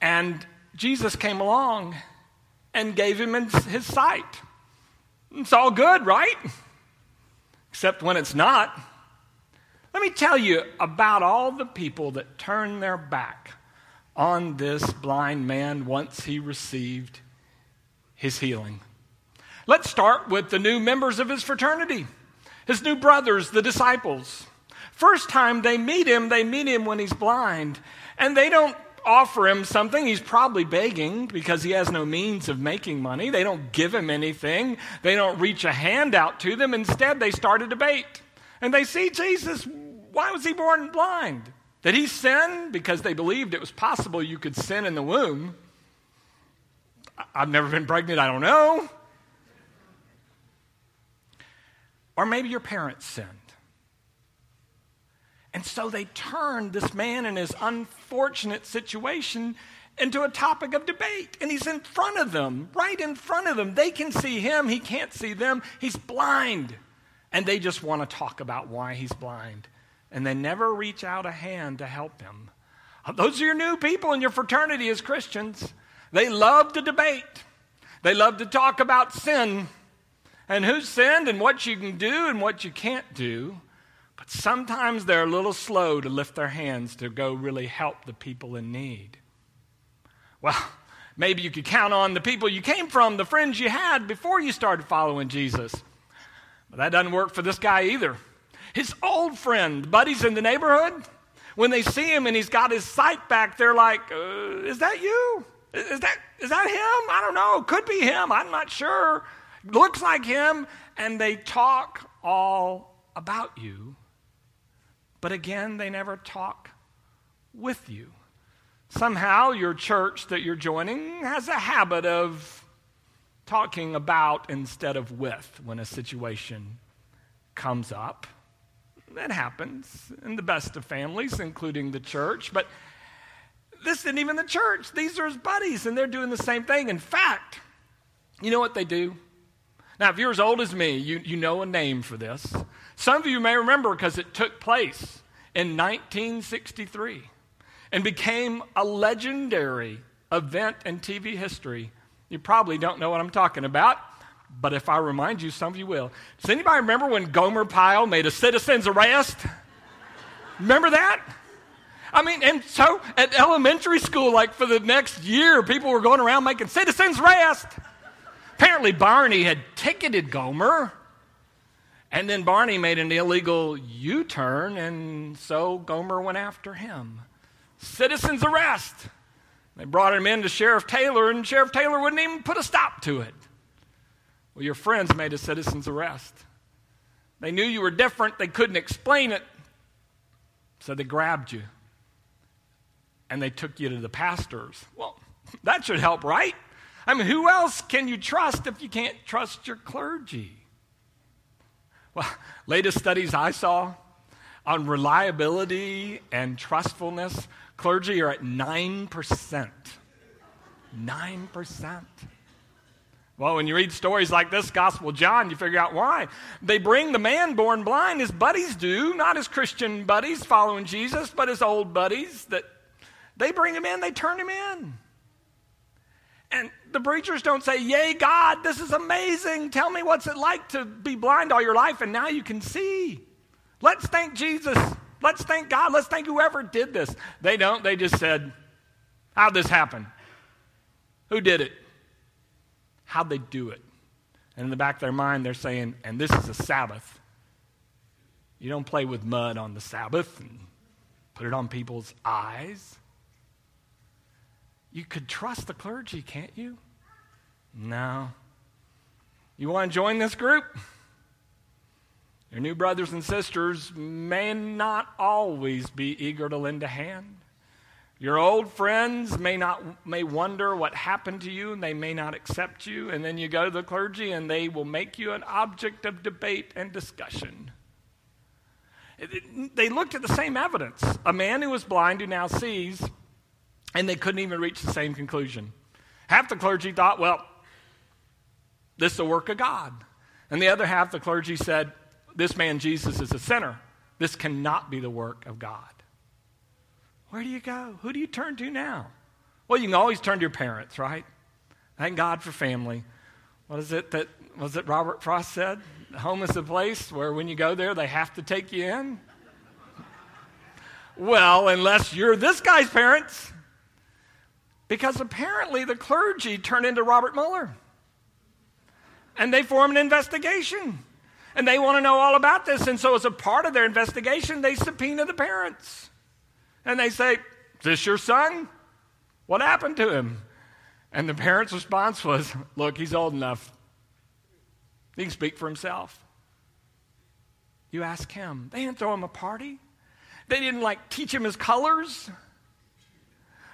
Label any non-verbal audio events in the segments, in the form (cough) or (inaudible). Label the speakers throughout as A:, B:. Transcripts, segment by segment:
A: And Jesus came along and gave him his sight. It's all good, right? Except when it's not. Let me tell you about all the people that turned their back on this blind man once he received his healing. Let's start with the new members of his fraternity, his new brothers, the disciples. First time they meet him, they meet him when he's blind, and they don't offer him something. He's probably begging because he has no means of making money. They don't give him anything, they don't reach a hand out to them. Instead, they start a debate. And they see Jesus. Why was he born blind? Did he sin because they believed it was possible you could sin in the womb? I've never been pregnant, I don't know. Or maybe your parents sinned. And so they turned this man in his unfortunate situation into a topic of debate. And he's in front of them, right in front of them. They can see him, he can't see them. He's blind. And they just want to talk about why he's blind. And they never reach out a hand to help him. Those are your new people in your fraternity as Christians. They love to debate, they love to talk about sin and who sinned and what you can do and what you can't do. But sometimes they're a little slow to lift their hands to go really help the people in need. Well, maybe you could count on the people you came from, the friends you had before you started following Jesus. But that doesn't work for this guy either. His old friend, buddies in the neighborhood, when they see him and he's got his sight back, they're like, uh, Is that you? Is that, is that him? I don't know. Could be him. I'm not sure. Looks like him. And they talk all about you but again, they never talk with you. Somehow, your church that you're joining has a habit of talking about instead of with when a situation comes up. That happens in the best of families, including the church. But this isn't even the church. These are his buddies, and they're doing the same thing. In fact, you know what they do? Now, if you're as old as me, you, you know a name for this. Some of you may remember because it took place in 1963 and became a legendary event in TV history. You probably don't know what I'm talking about, but if I remind you, some of you will. Does anybody remember when Gomer Pyle made a citizen's arrest? remember that? I mean, and so at elementary school, like for the next year, people were going around making citizen's arrest. Apparently, Barney had ticketed Gomer and then Barney made an illegal U turn, and so Gomer went after him. Citizen's arrest. They brought him in to Sheriff Taylor, and Sheriff Taylor wouldn't even put a stop to it. Well, your friends made a citizen's arrest. They knew you were different, they couldn't explain it, so they grabbed you and they took you to the pastors. Well, that should help, right? I mean, who else can you trust if you can't trust your clergy? Well, latest studies I saw on reliability and trustfulness, clergy are at 9%. 9%. Well, when you read stories like this, Gospel John, you figure out why. They bring the man born blind, his buddies do, not his Christian buddies following Jesus, but his old buddies that they bring him in, they turn him in. And the preachers don't say, Yay, God, this is amazing. Tell me what's it like to be blind all your life and now you can see. Let's thank Jesus. Let's thank God. Let's thank whoever did this. They don't. They just said, How'd this happen? Who did it? How'd they do it? And in the back of their mind, they're saying, And this is a Sabbath. You don't play with mud on the Sabbath and put it on people's eyes. You could trust the clergy, can't you? No. You want to join this group? Your new brothers and sisters may not always be eager to lend a hand. Your old friends may not may wonder what happened to you and they may not accept you and then you go to the clergy and they will make you an object of debate and discussion. They looked at the same evidence. A man who was blind who now sees and they couldn't even reach the same conclusion. Half the clergy thought, well, this is the work of God. And the other half, the clergy said, this man Jesus is a sinner. This cannot be the work of God. Where do you go? Who do you turn to now? Well, you can always turn to your parents, right? Thank God for family. What is it that was it Robert Frost said? Home is a place where when you go there, they have to take you in. well, unless you're this guy's parents. Because apparently the clergy turned into Robert Mueller. And they form an investigation. And they want to know all about this. And so, as a part of their investigation, they subpoena the parents. And they say, Is this your son? What happened to him? And the parents' response was, Look, he's old enough. He can speak for himself. You ask him. They didn't throw him a party. They didn't like teach him his colors.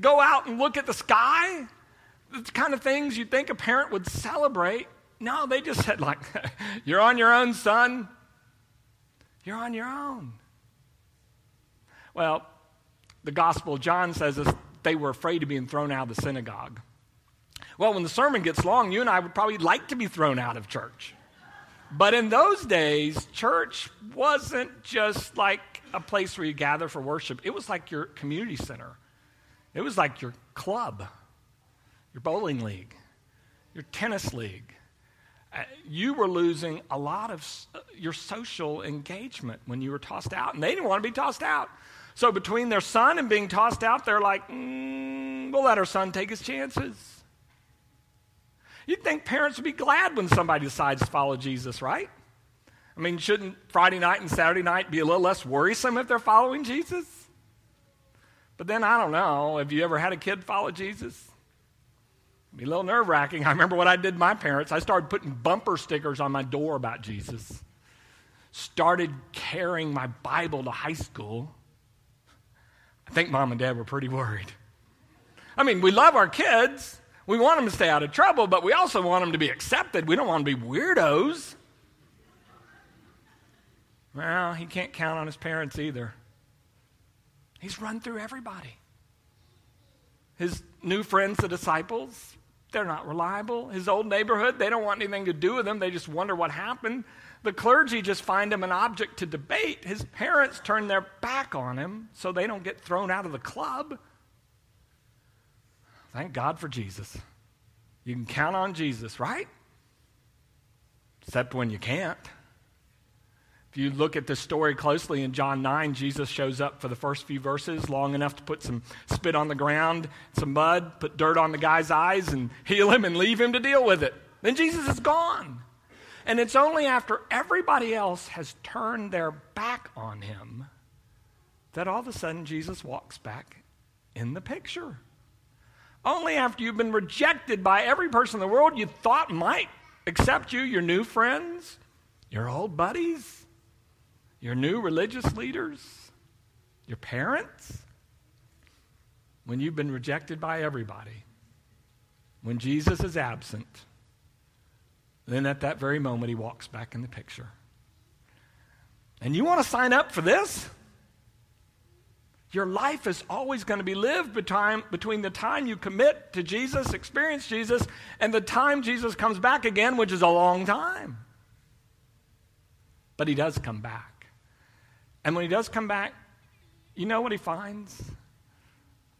A: Go out and look at the sky. The kind of things you'd think a parent would celebrate. No, they just said, like, (laughs) you're on your own, son. You're on your own. Well, the Gospel of John says this, they were afraid of being thrown out of the synagogue. Well, when the sermon gets long, you and I would probably like to be thrown out of church. But in those days, church wasn't just like a place where you gather for worship, it was like your community center. It was like your club, your bowling league, your tennis league. Uh, you were losing a lot of uh, your social engagement when you were tossed out, and they didn't want to be tossed out. So, between their son and being tossed out, they're like, mm, we'll let our son take his chances. You'd think parents would be glad when somebody decides to follow Jesus, right? I mean, shouldn't Friday night and Saturday night be a little less worrisome if they're following Jesus? But then I don't know. Have you ever had a kid follow Jesus? It'd be a little nerve wracking. I remember what I did my parents. I started putting bumper stickers on my door about Jesus. Started carrying my Bible to high school. I think mom and dad were pretty worried. I mean, we love our kids, we want them to stay out of trouble, but we also want them to be accepted. We don't want them to be weirdos. Well, he can't count on his parents either. He's run through everybody. His new friends, the disciples, they're not reliable. His old neighborhood, they don't want anything to do with him. They just wonder what happened. The clergy just find him an object to debate. His parents turn their back on him so they don't get thrown out of the club. Thank God for Jesus. You can count on Jesus, right? Except when you can't. You look at the story closely in John 9, Jesus shows up for the first few verses, long enough to put some spit on the ground, some mud, put dirt on the guy's eyes, and heal him and leave him to deal with it. Then Jesus is gone. And it's only after everybody else has turned their back on him that all of a sudden Jesus walks back in the picture. Only after you've been rejected by every person in the world you thought might accept you, your new friends, your old buddies, your new religious leaders, your parents. When you've been rejected by everybody, when Jesus is absent, then at that very moment he walks back in the picture. And you want to sign up for this? Your life is always going to be lived between the time you commit to Jesus, experience Jesus, and the time Jesus comes back again, which is a long time. But he does come back. And when he does come back, you know what he finds?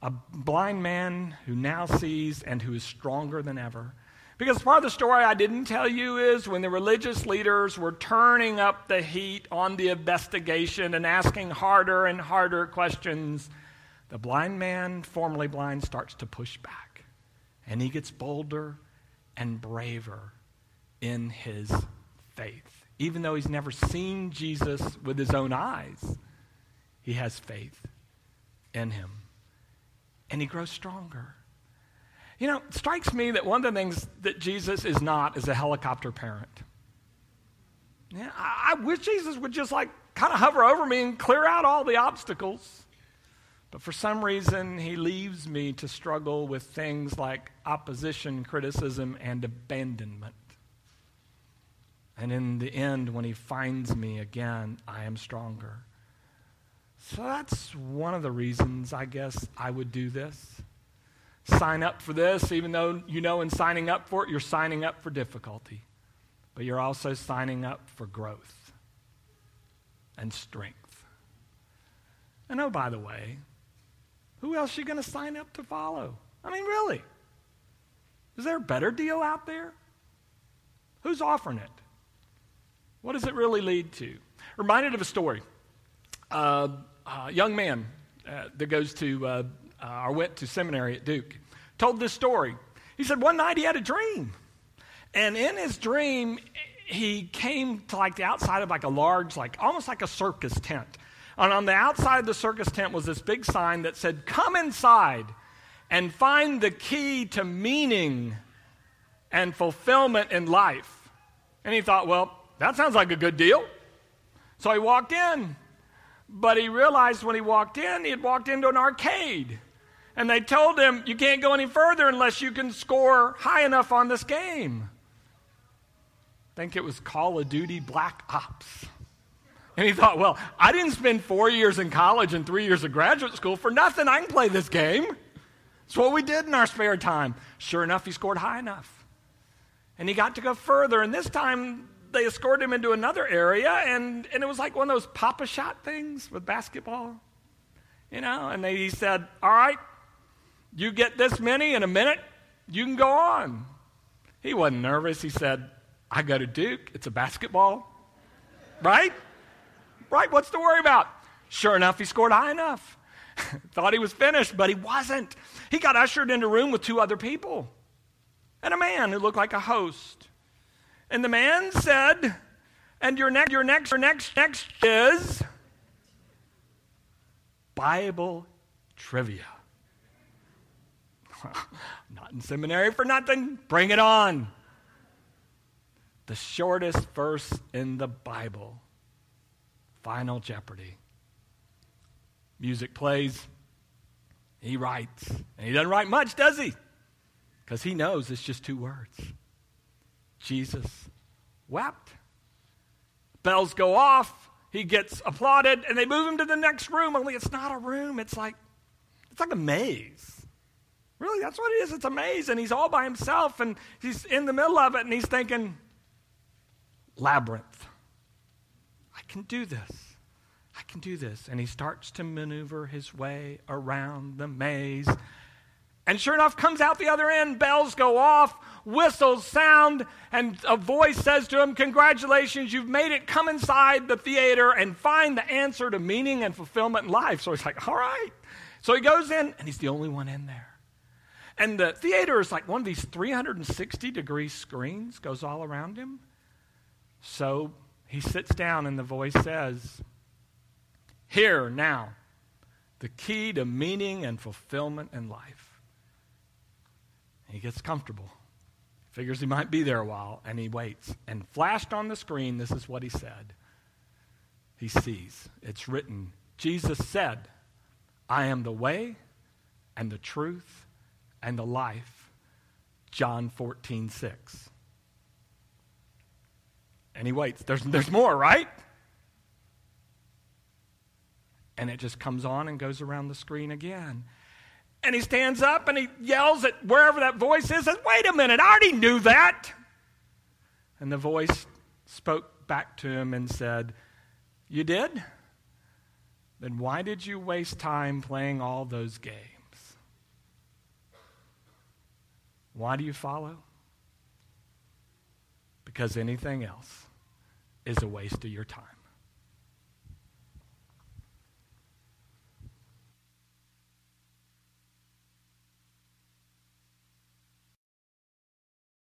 A: A blind man who now sees and who is stronger than ever. Because part of the story I didn't tell you is when the religious leaders were turning up the heat on the investigation and asking harder and harder questions, the blind man, formerly blind, starts to push back. And he gets bolder and braver in his faith. Even though he's never seen Jesus with his own eyes, he has faith in him. And he grows stronger. You know, it strikes me that one of the things that Jesus is not is a helicopter parent. Yeah, I, I wish Jesus would just like kind of hover over me and clear out all the obstacles. But for some reason, he leaves me to struggle with things like opposition, criticism, and abandonment. And in the end, when he finds me again, I am stronger. So that's one of the reasons I guess I would do this sign up for this, even though you know in signing up for it, you're signing up for difficulty. But you're also signing up for growth and strength. And oh, by the way, who else are you going to sign up to follow? I mean, really. Is there a better deal out there? Who's offering it? What does it really lead to? Reminded of a story. Uh, a young man uh, that goes to uh, uh, or went to seminary at Duke told this story. He said one night he had a dream, and in his dream he came to like the outside of like a large, like almost like a circus tent. And on the outside of the circus tent was this big sign that said, "Come inside and find the key to meaning and fulfillment in life." And he thought, well, that sounds like a good deal. So he walked in, but he realized when he walked in, he had walked into an arcade. And they told him, you can't go any further unless you can score high enough on this game. I think it was Call of Duty Black Ops. And he thought, well, I didn't spend four years in college and three years of graduate school for nothing. I can play this game. It's what we did in our spare time. Sure enough, he scored high enough. And he got to go further. And this time, they escorted him into another area, and, and it was like one of those Pop-A-Shot things with basketball. You know, and they, he said, All right, you get this many in a minute, you can go on. He wasn't nervous. He said, I go to Duke, it's a basketball. right? Right? What's to worry about? Sure enough, he scored high enough. (laughs) Thought he was finished, but he wasn't. He got ushered into a room with two other people and a man who looked like a host. And the man said, and your next, your next, your next, next is Bible trivia. (laughs) Not in seminary for nothing. Bring it on. The shortest verse in the Bible. Final Jeopardy. Music plays. He writes. And he doesn't write much, does he? Because he knows it's just two words. Jesus wept. Bells go off. He gets applauded, and they move him to the next room. Only it's not a room. It's like it's like a maze. Really, that's what it is. It's a maze, and he's all by himself, and he's in the middle of it, and he's thinking, labyrinth. I can do this. I can do this. And he starts to maneuver his way around the maze. And sure enough, comes out the other end, bells go off, whistles sound, and a voice says to him, Congratulations, you've made it. Come inside the theater and find the answer to meaning and fulfillment in life. So he's like, All right. So he goes in, and he's the only one in there. And the theater is like one of these 360 degree screens, goes all around him. So he sits down, and the voice says, Here now, the key to meaning and fulfillment in life. He gets comfortable. Figures he might be there a while, and he waits. And flashed on the screen, this is what he said. He sees. It's written Jesus said, I am the way and the truth and the life. John 14, 6. And he waits. There's, there's more, right? And it just comes on and goes around the screen again. And he stands up and he yells at wherever that voice is, says, Wait a minute, I already knew that. And the voice spoke back to him and said, You did? Then why did you waste time playing all those games? Why do you follow? Because anything else is a waste of your time.